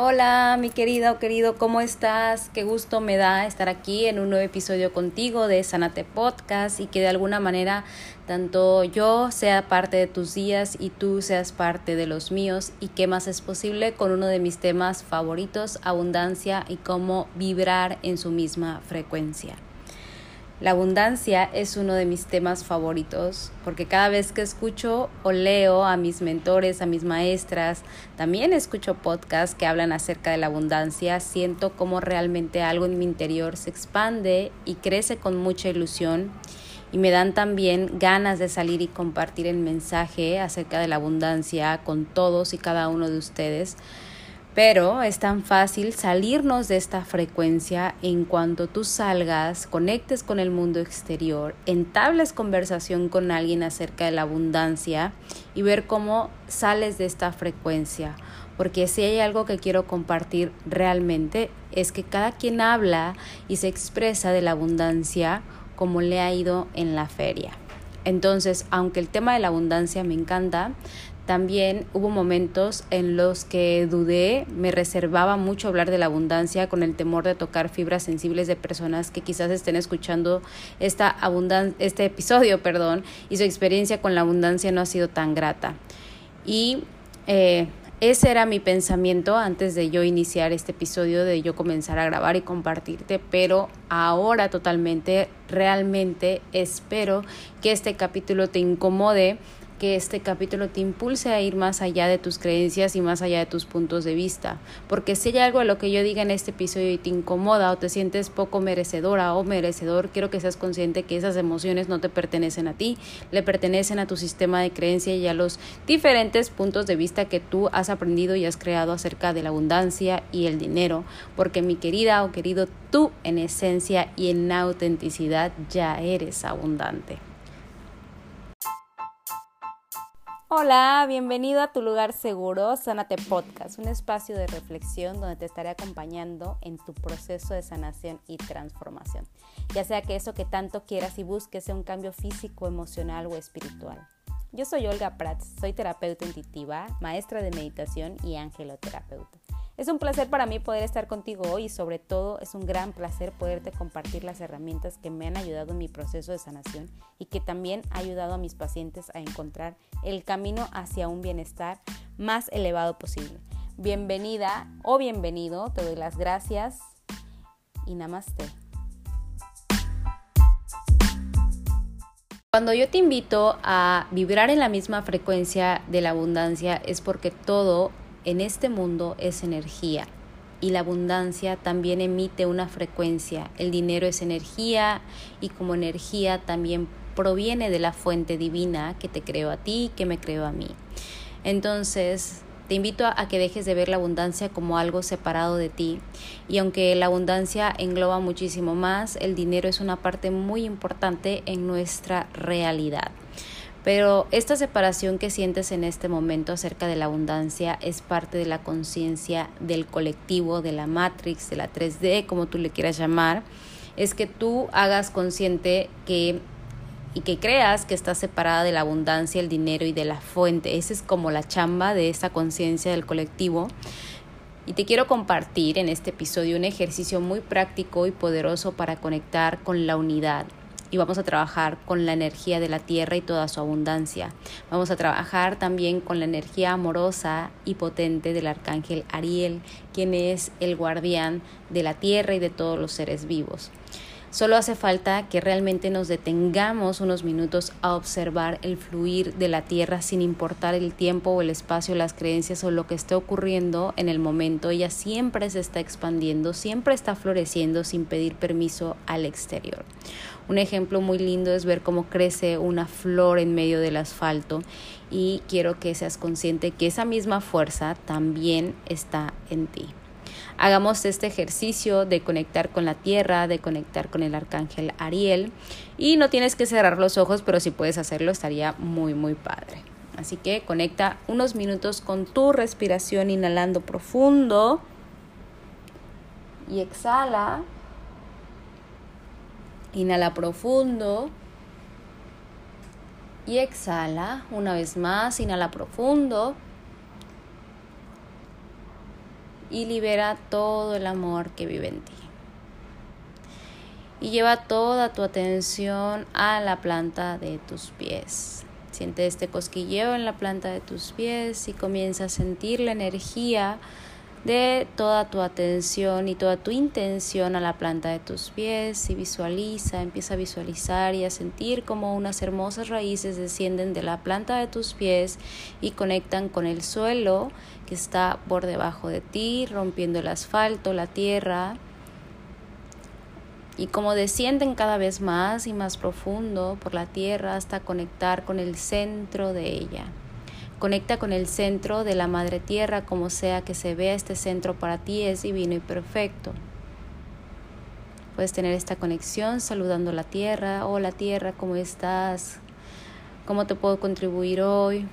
Hola, mi querida o querido, ¿cómo estás? Qué gusto me da estar aquí en un nuevo episodio contigo de Sanate Podcast y que de alguna manera tanto yo sea parte de tus días y tú seas parte de los míos y qué más es posible con uno de mis temas favoritos, abundancia y cómo vibrar en su misma frecuencia. La abundancia es uno de mis temas favoritos porque cada vez que escucho o leo a mis mentores, a mis maestras, también escucho podcasts que hablan acerca de la abundancia, siento como realmente algo en mi interior se expande y crece con mucha ilusión. Y me dan también ganas de salir y compartir el mensaje acerca de la abundancia con todos y cada uno de ustedes pero es tan fácil salirnos de esta frecuencia en cuanto tú salgas, conectes con el mundo exterior, entables conversación con alguien acerca de la abundancia y ver cómo sales de esta frecuencia. Porque si hay algo que quiero compartir realmente es que cada quien habla y se expresa de la abundancia como le ha ido en la feria. Entonces, aunque el tema de la abundancia me encanta, también hubo momentos en los que dudé, me reservaba mucho hablar de la abundancia con el temor de tocar fibras sensibles de personas que quizás estén escuchando esta este episodio perdón, y su experiencia con la abundancia no ha sido tan grata. Y eh, ese era mi pensamiento antes de yo iniciar este episodio, de yo comenzar a grabar y compartirte, pero ahora totalmente, realmente espero que este capítulo te incomode que este capítulo te impulse a ir más allá de tus creencias y más allá de tus puntos de vista. Porque si hay algo a lo que yo diga en este episodio y te incomoda o te sientes poco merecedora o merecedor, quiero que seas consciente que esas emociones no te pertenecen a ti, le pertenecen a tu sistema de creencia y a los diferentes puntos de vista que tú has aprendido y has creado acerca de la abundancia y el dinero. Porque mi querida o querido, tú en esencia y en autenticidad ya eres abundante. Hola, bienvenido a tu lugar seguro, Sánate Podcast, un espacio de reflexión donde te estaré acompañando en tu proceso de sanación y transformación, ya sea que eso que tanto quieras y busques sea un cambio físico, emocional o espiritual. Yo soy Olga Prats, soy terapeuta intuitiva, maestra de meditación y angeloterapeuta. Es un placer para mí poder estar contigo hoy y sobre todo es un gran placer poderte compartir las herramientas que me han ayudado en mi proceso de sanación y que también ha ayudado a mis pacientes a encontrar el camino hacia un bienestar más elevado posible. Bienvenida o bienvenido, te doy las gracias y namaste. Cuando yo te invito a vibrar en la misma frecuencia de la abundancia es porque todo en este mundo es energía y la abundancia también emite una frecuencia. El dinero es energía y como energía también proviene de la fuente divina que te creó a ti, que me creó a mí. Entonces, te invito a, que dejes de ver la abundancia como algo separado de ti y aunque la abundancia engloba muchísimo más, el dinero es una parte muy importante en nuestra realidad. Pero esta separación que sientes en este momento acerca de la abundancia es parte de la conciencia del colectivo, de la Matrix, de la 3D, como tú le quieras llamar. Es que tú hagas consciente que y que creas que estás separada de la abundancia, el dinero y de la fuente. Esa es como la chamba de esa conciencia del colectivo. Y te quiero compartir en este episodio un ejercicio muy práctico y poderoso para conectar con la unidad, y vamos a trabajar con la energía de la tierra y toda su abundancia. Vamos a trabajar también con la energía amorosa y potente del arcángel Ariel, quien es el guardián de la tierra y de todos los seres vivos. Solo hace falta que realmente nos detengamos unos minutos a observar el fluir de la tierra sin importar el tiempo o el espacio, las creencias o lo que esté ocurriendo en el momento. Ella siempre se está expandiendo, siempre está floreciendo sin pedir permiso al exterior. Un ejemplo muy lindo es ver cómo crece una flor en medio del asfalto y quiero que seas consciente que esa misma fuerza también está en ti hagamos este ejercicio de conectar con la tierra, de conectar con el arcángel Ariel. Y no tienes que cerrar los ojos, pero si puedes hacerlo estaría muy, muy padre. Así que conecta unos minutos con tu respiración, inhalando profundo. Y exhala. Inhala profundo. Y exhala una vez más. Inhala profundo. Y libera todo el amor que vive en ti. Y lleva toda tu atención a la planta de tus pies. Siente este cosquilleo en la planta de tus pies y comienza a sentir la energía de toda tu atención y toda tu intención a la planta de tus pies y visualiza, empieza a visualizar y a sentir como unas hermosas raíces descienden de la planta de tus pies y conectan con el suelo que está por debajo de ti, rompiendo el asfalto, la tierra. Y como descienden cada vez más y más profundo por la tierra hasta conectar con el centro de ella. Conecta con el centro de la Madre Tierra, como sea que se vea este centro para ti, es divino y perfecto. Puedes tener esta conexión saludando la Tierra. Hola Tierra, ¿cómo estás? ¿Cómo te puedo contribuir hoy?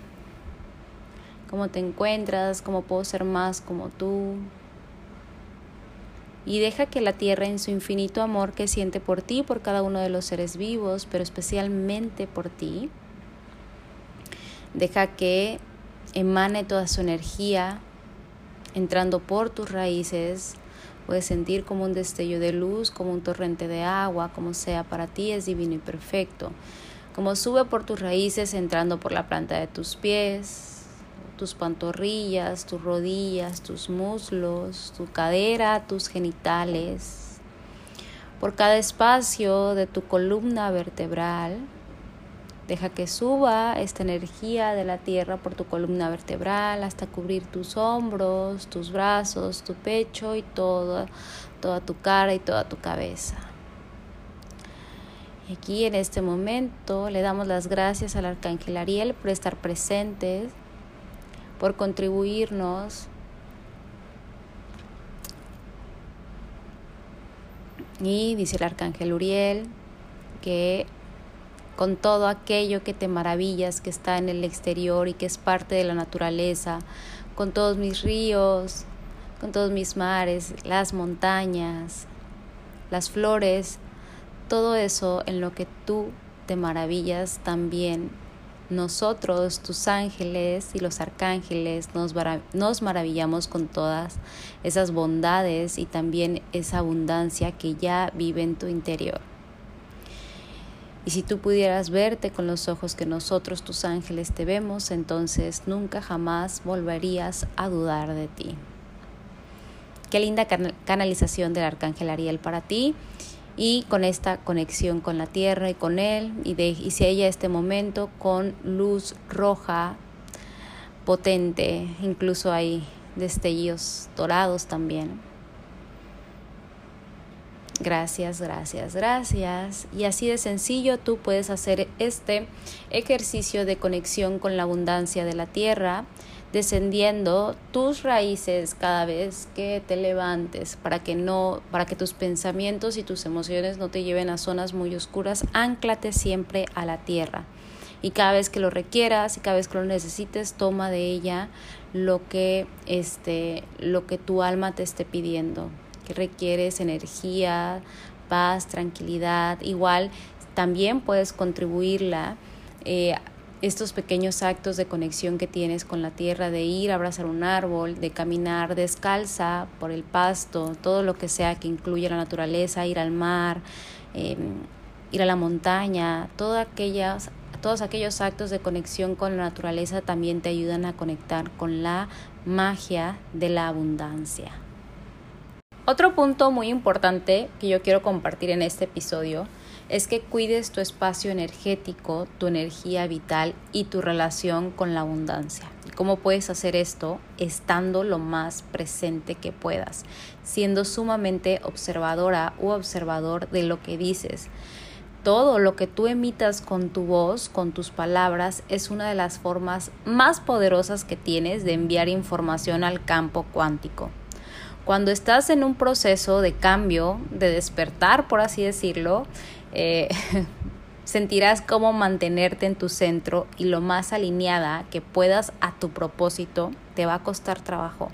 ¿Cómo te encuentras? ¿Cómo puedo ser más como tú? Y deja que la Tierra en su infinito amor que siente por ti, por cada uno de los seres vivos, pero especialmente por ti, Deja que emane toda su energía entrando por tus raíces. Puedes sentir como un destello de luz, como un torrente de agua, como sea para ti, es divino y perfecto. Como sube por tus raíces, entrando por la planta de tus pies, tus pantorrillas, tus rodillas, tus muslos, tu cadera, tus genitales, por cada espacio de tu columna vertebral Deja que suba esta energía de la tierra por tu columna vertebral hasta cubrir tus hombros, tus brazos, tu pecho y toda, toda tu cara y toda tu cabeza. Y aquí en este momento le damos las gracias al Arcángel Ariel por estar presentes, por contribuirnos Y dice el arcángel Uriel que con todo aquello que te maravillas, que está en el exterior y que es parte de la naturaleza, con todos mis ríos, con todos mis mares, las montañas, las flores, todo eso en lo que tú te maravillas también. Nosotros, tus ángeles y los arcángeles, nos, maravillamos con todas esas bondades y también esa abundancia que ya vive en tu interior. Y si tú pudieras verte con los ojos que nosotros, tus ángeles, te vemos, entonces nunca jamás volverías a dudar de ti. Qué linda canalización del Arcángel Ariel para ti y con esta conexión con la tierra y con él y, de, y este momento con luz roja potente, incluso hay destellos dorados también. Gracias, gracias, gracias. Y así de sencillo tú puedes hacer este ejercicio de conexión con la abundancia de la tierra, descendiendo tus raíces cada vez que te levantes para que no para que tus pensamientos y tus emociones no te lleven a zonas muy oscuras, anclate siempre a la tierra. Y cada vez que lo requieras y cada vez que lo necesites, toma de ella lo que este lo que tu alma te esté pidiendo que requieres energía, paz, tranquilidad. Igual también puedes contribuirla. Eh, estos pequeños actos de conexión que tienes con la tierra, de ir a abrazar un árbol, de caminar descalza por el pasto, todo lo que sea que incluya la naturaleza, ir al mar, em, ir a la montaña, aquellas, todos aquellos actos de conexión con la naturaleza también te ayudan a conectar con la magia de la abundancia. Otro punto muy importante que yo quiero compartir en este episodio es que cuides tu espacio energético, tu energía vital y tu relación con la abundancia. ¿Cómo puedes hacer esto? Estando lo más presente que puedas, siendo sumamente observadora u observador de lo que dices. Todo lo que tú emitas con tu voz, con tus palabras, es una de las formas más poderosas que tienes de enviar información al campo cuántico. Cuando estás en un proceso de cambio, de despertar, por así decirlo, eh, sentirás cómo mantenerte en tu centro y lo más alineada que puedas a tu propósito te va a costar trabajo.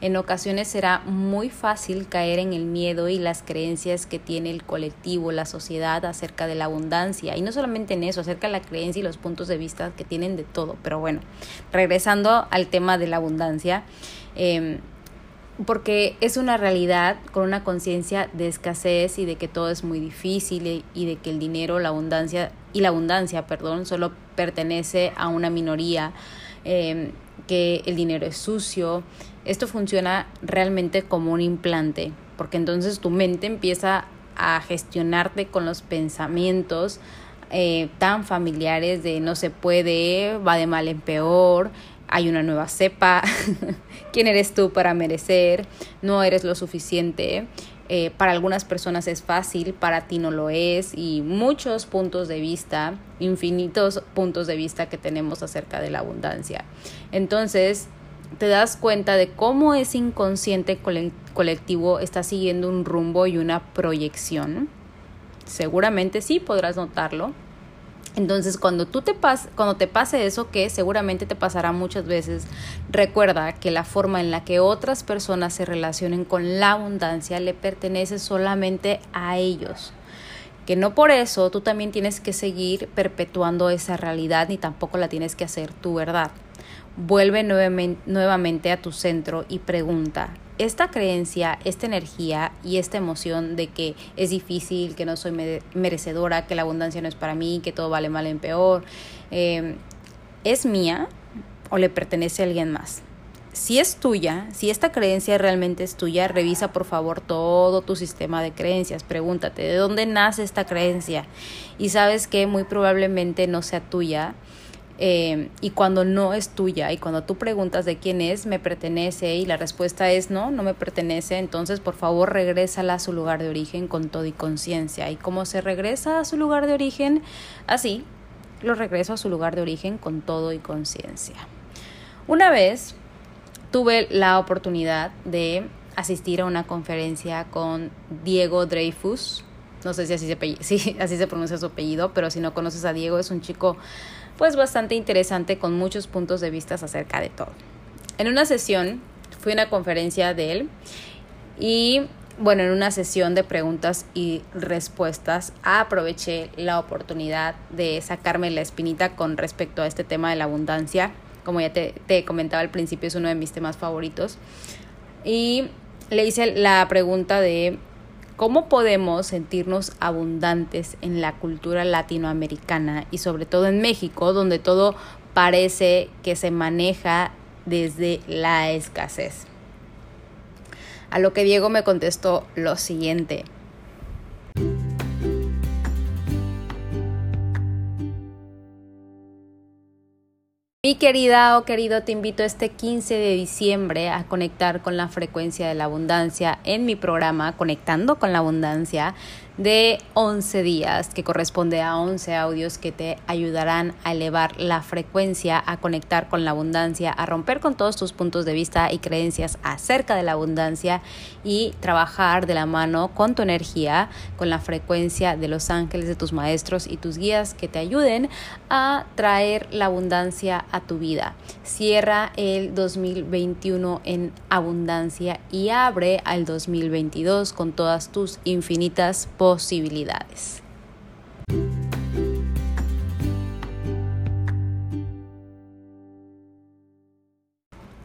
En ocasiones será muy fácil caer en el miedo y las creencias que tiene el colectivo, la sociedad acerca de la abundancia. Y no solamente en eso, acerca de la creencia y los puntos de vista que tienen de todo. Pero bueno, regresando al tema de la abundancia. Eh, porque es una realidad con una conciencia de escasez y de que todo es muy difícil y de que el dinero, la abundancia y la abundancia, perdón, solo pertenece a una minoría, em, que el dinero es sucio. Esto funciona realmente como un implante, porque entonces tu mente empieza a gestionarte con los pensamientos eh, tan familiares de no se puede, va de mal en peor, hay una nueva cepa, quién eres tú para merecer, no eres lo suficiente. Eh, para algunas personas es fácil, para ti no lo es y muchos puntos de vista, infinitos puntos de vista que tenemos acerca de la abundancia. Entonces, te das cuenta de cómo ese inconsciente colectivo está siguiendo un rumbo y una proyección. Seguramente sí podrás notarlo entonces, cuando tú te pas cuando te pase eso, que seguramente te pasará muchas veces, recuerda que la forma en la que otras personas se relacionen con la abundancia le pertenece solamente a ellos. Que no por eso tú también tienes que seguir perpetuando esa realidad ni tampoco la tienes que hacer tu verdad. Vuelve nuevamente a tu centro y pregunta, esta creencia, esta energía y esta emoción de que es difícil, que no soy merecedora, que la abundancia no es para mí, que todo vale mal en peor, em, ¿es mía o le pertenece a alguien más? Si es tuya, si esta creencia realmente es tuya, revisa por favor todo tu sistema de creencias, pregúntate de dónde nace esta creencia y sabes que muy probablemente no sea tuya, eh, y cuando no es tuya y cuando tú preguntas de quién es, me pertenece y la respuesta es no, no me pertenece, entonces por favor regrésala a su lugar de origen con todo y conciencia. ¿Y cómo se regresa a su lugar de origen? Así, lo regreso a su lugar de origen con todo y conciencia. Una vez tuve la oportunidad de asistir a una conferencia con Diego Dreyfus. No sé si así se, si así se pronuncia su apellido, pero si no conoces a Diego, es un chico pues bastante interesante con muchos puntos de vista acerca de todo. En una sesión, fui a una conferencia de él y bueno, en una sesión de preguntas y respuestas aproveché la oportunidad de sacarme la espinita con respecto a este tema de la abundancia. Como ya te, te comentaba al principio, es uno de mis temas favoritos. Y le hice la pregunta de ¿Cómo podemos sentirnos abundantes en la cultura latinoamericana y sobre todo en México, donde todo parece que se maneja desde la escasez? A lo que Diego me contestó lo siguiente. Mi querida o querido, te invito este 15 de diciembre a conectar con la frecuencia de la abundancia en mi programa Conectando con la Abundancia de 11 días, que corresponde a 11 audios que te ayudarán a elevar la frecuencia, a conectar con la abundancia, a romper con todos tus puntos de vista y creencias acerca de la abundancia y trabajar de la mano con tu energía, con la frecuencia de los ángeles de tus maestros y tus guías que te ayuden a traer la abundancia a tu vida. Cierra el 2021 en abundancia y abre al 2022 con todas tus infinitas posibilidades.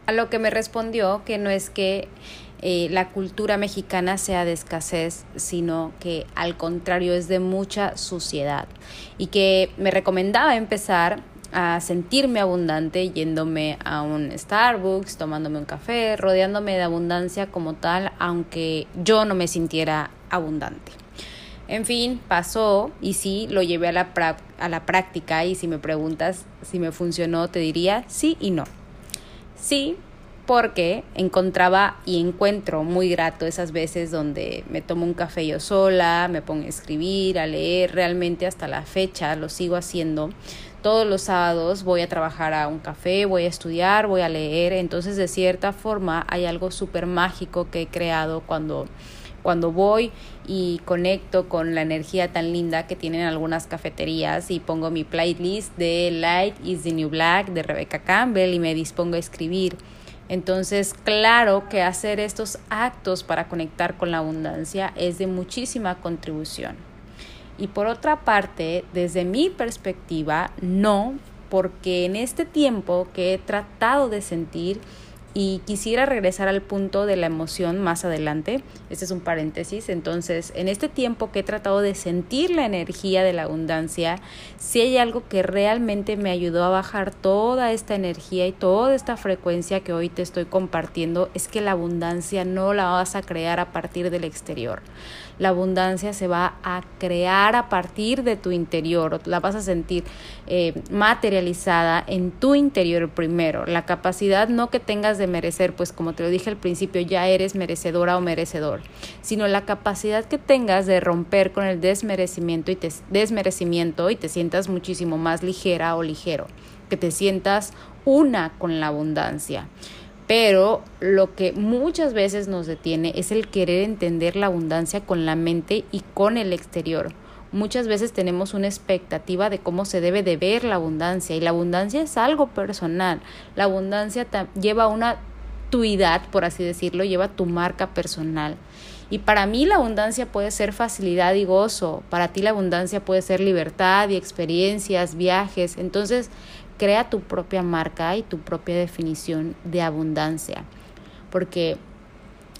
A lo que me respondió que no es que eh, la cultura mexicana sea de escasez, sino que al contrario es de mucha suciedad y que me recomendaba empezar a sentirme abundante yéndome a un Starbucks, tomándome un café, rodeándome de abundancia como tal, aunque yo no me sintiera abundante. En fin, pasó y sí, lo llevé a la, a la práctica y si me preguntas si me funcionó, te diría sí y no. Sí, porque encontraba y encuentro muy grato esas veces donde me tomo un café yo sola, me pongo a escribir, a leer, realmente hasta la fecha lo sigo haciendo. Todos los sábados voy a trabajar a un café, voy a estudiar, voy a leer, entonces de cierta forma hay algo súper mágico que he creado cuando cuando voy y conecto con la energía tan linda que tienen algunas cafeterías y pongo mi playlist de Light is the New Black de Rebecca Campbell y me dispongo a escribir. Entonces, claro que hacer estos actos para conectar con la abundancia es de muchísima contribución. Y por otra parte, desde mi perspectiva, no, porque en este tiempo que he tratado de sentir y quisiera regresar al punto de la emoción más adelante. Este es un paréntesis. Entonces, en este tiempo que he tratado de sentir la energía de la abundancia, si hay algo que realmente me ayudó a bajar toda esta energía y toda esta frecuencia que hoy te estoy compartiendo, es que la abundancia no la vas a crear a partir del exterior. La abundancia se va a crear a partir de tu interior, la vas a sentir eh, materializada en tu interior primero. La capacidad no que tengas de merecer, pues como te lo dije al principio, ya eres merecedora o merecedor, sino la capacidad que tengas de romper con el desmerecimiento y te, desmerecimiento y te sientas muchísimo más ligera o ligero, que te sientas una con la abundancia pero lo que muchas veces nos detiene es el querer entender la abundancia con la mente y con el exterior. Muchas veces tenemos una expectativa de cómo se debe de ver la abundancia y la abundancia es algo personal. La abundancia lleva una tuidad, por así decirlo, lleva tu marca personal. Y para mí la abundancia puede ser facilidad y gozo, para ti la abundancia puede ser libertad y experiencias, viajes. Entonces, crea tu propia marca y tu propia definición de abundancia, porque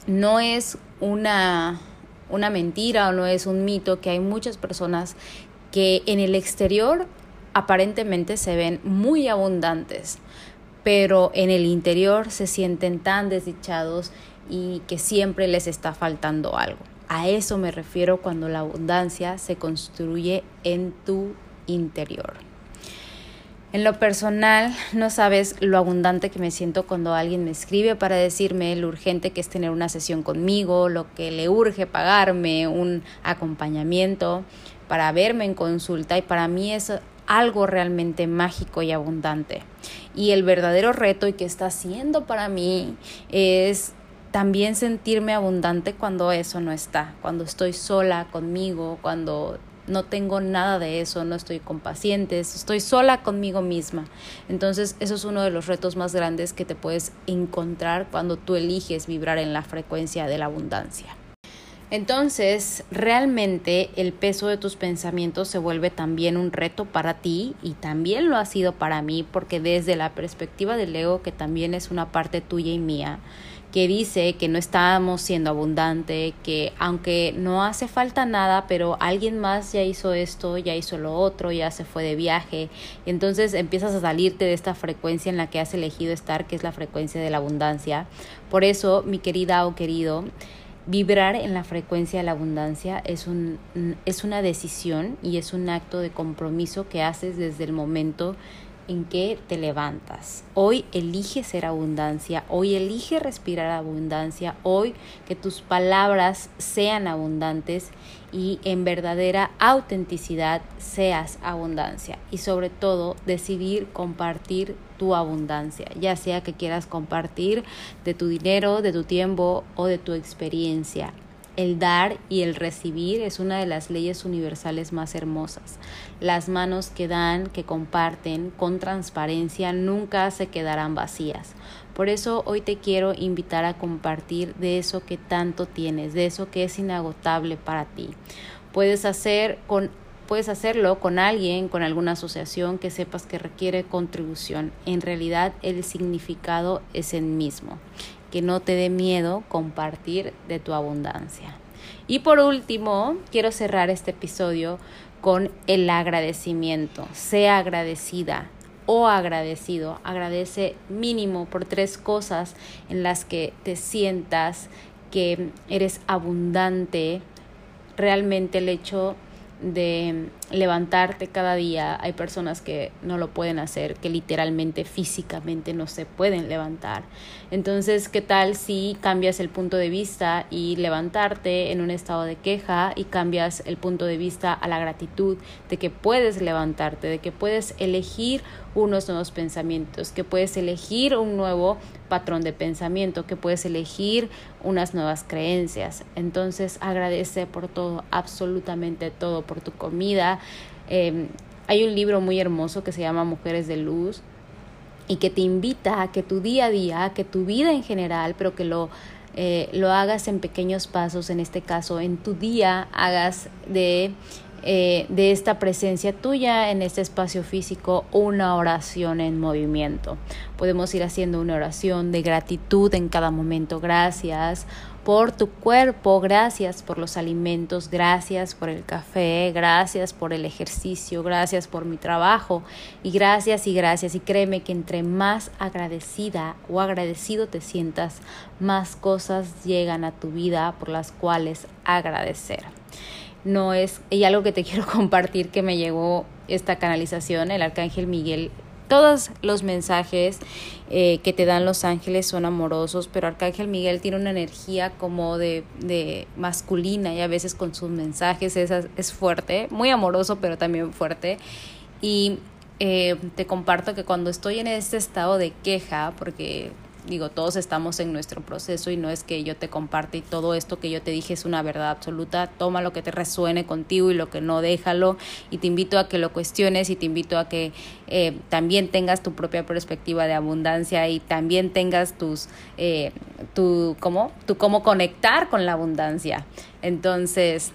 no es una, una mentira o no es un mito que hay muchas personas que en el exterior aparentemente se ven muy abundantes, pero en el interior se sienten tan desdichados y que siempre les está faltando algo. A eso me refiero cuando la abundancia se construye en tu interior. En lo personal, no sabes lo abundante que me siento cuando alguien me escribe para decirme lo urgente que es tener una sesión conmigo, lo que le urge pagarme, un acompañamiento para verme en consulta y para mí es algo realmente mágico y abundante. Y el verdadero reto y que está haciendo para mí es también sentirme abundante cuando eso no está, cuando estoy sola conmigo, cuando no tengo nada de eso, no estoy con pacientes, estoy sola conmigo misma. Entonces, eso es uno de los retos más grandes que te puedes encontrar cuando tú eliges vibrar en la frecuencia de la abundancia. Entonces, realmente el peso de tus pensamientos se vuelve también un reto para ti y también lo ha sido para mí porque desde la perspectiva del ego, que también es una parte tuya y mía, que dice que no estamos siendo abundante, que aunque no hace falta nada, pero alguien más ya hizo esto, ya hizo lo otro, ya se fue de viaje, entonces empiezas a salirte de esta frecuencia en la que has elegido estar, que es la frecuencia de la abundancia. Por eso, mi querida o querido, vibrar en la frecuencia de la abundancia es, un, es una decisión y es un acto de compromiso que haces desde el momento en que te levantas. Hoy elige ser abundancia, hoy elige respirar abundancia, hoy que tus palabras sean abundantes y en verdadera autenticidad seas abundancia y sobre todo decidir compartir tu abundancia, ya sea que quieras compartir de tu dinero, de tu tiempo o de tu experiencia. El dar y el recibir es una de las leyes universales más hermosas. Las manos que dan, que comparten con transparencia, nunca se quedarán vacías. Por eso hoy te quiero invitar a compartir de eso que tanto tienes, de eso que es inagotable para ti. Puedes hacer con puedes hacerlo con alguien, con alguna asociación que sepas que requiere contribución. En realidad el significado es el mismo que no te dé miedo compartir de tu abundancia. Y por último, quiero cerrar este episodio con el agradecimiento. Sea agradecida o agradecido. Agradece mínimo por tres cosas en las que te sientas que eres abundante. Realmente el hecho de levantarte cada día. Hay personas que no lo pueden hacer, que literalmente físicamente no se pueden levantar. Entonces, ¿qué tal si cambias el punto de vista y levantarte en un estado de queja y cambias el punto de vista a la gratitud de que puedes levantarte, de que puedes elegir unos nuevos pensamientos, que puedes elegir un nuevo patrón de pensamiento, que puedes elegir unas nuevas creencias. Entonces agradece por todo, absolutamente todo, por tu comida, Em, hay un libro muy hermoso que se llama Mujeres de Luz y que te invita a que tu día a día, que tu vida en general, pero que lo, eh, lo hagas en pequeños pasos, en este caso en tu día, hagas de eh, de esta presencia tuya en este espacio físico una oración en movimiento. Podemos ir haciendo una oración de gratitud en cada momento. Gracias por tu cuerpo, gracias por los alimentos, gracias por el café, gracias por el ejercicio, gracias por mi trabajo y gracias y gracias. Y créeme que entre más agradecida o agradecido te sientas, más cosas llegan a tu vida por las cuales agradecer no es, y algo que te quiero compartir que me llegó esta canalización, el arcángel Miguel todos los mensajes eh, que te dan los ángeles son amorosos, pero Arcángel Miguel tiene una energía como de, de masculina y a veces con sus mensajes es, es fuerte, muy amoroso, pero también fuerte. Y eh, te comparto que cuando estoy en este estado de queja, porque digo, todos estamos en nuestro proceso y no es que yo te comparte y todo esto que yo te dije es una verdad absoluta, toma lo que te resuene contigo y lo que no, déjalo y te invito a que lo cuestiones y te invito a que eh, también tengas tu propia perspectiva de abundancia y también tengas tus, eh, tu, ¿cómo? Tu cómo conectar con la abundancia. Entonces,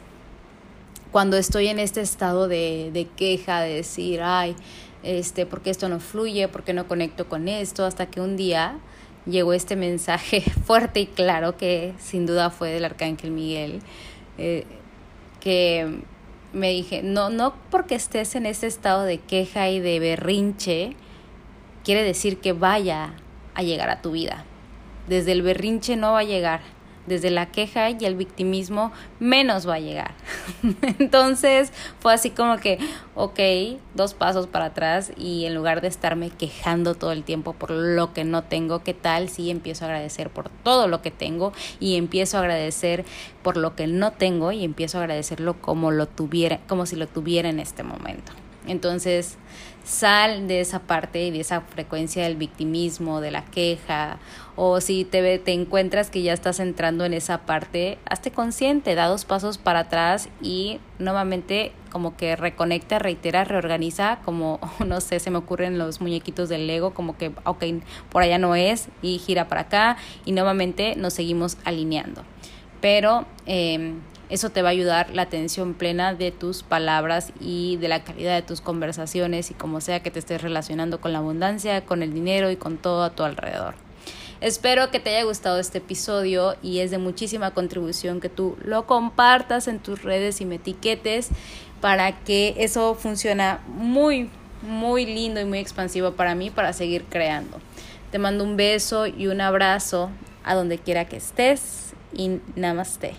cuando estoy en este estado de, de queja, de decir, ay, este, porque esto no fluye, porque no conecto con esto, hasta que un día llegó este mensaje fuerte y claro que sin duda fue del arcángel Miguel, eh, que me dije, no, no porque estés en ese estado de queja y de berrinche, quiere decir que vaya a llegar a tu vida. Desde el berrinche no va a llegar, desde la queja y el victimismo menos va a llegar. Entonces fue así como que, ok, dos pasos para atrás y en lugar de estarme quejando todo el tiempo por lo que no tengo, ¿qué tal si empiezo a agradecer por todo lo que tengo y empiezo a agradecer por lo que no tengo y empiezo a agradecerlo como lo tuviera, como si lo tuviera en este momento? Entonces, sal de esa parte y de esa frecuencia del victimismo, de la queja, o si te, te encuentras que ya estás entrando en esa parte, hazte consciente, da dos pasos para atrás y nuevamente como que reconecta, reitera, reorganiza, como, no sé, se me ocurren los muñequitos del Lego, como que, ok, por allá no es, y gira para acá, y nuevamente nos seguimos alineando. Pero... Eh, eso te va a ayudar la atención plena de tus palabras y de la calidad de tus conversaciones y como sea que te estés relacionando con la abundancia, con el dinero y con todo a tu alrededor. Espero que te haya gustado este episodio y es de muchísima contribución que tú lo compartas en tus redes y me etiquetes para que eso funcione muy, muy lindo y muy expansivo para mí para seguir creando. Te mando un beso y un abrazo a donde quiera que estés y namaste.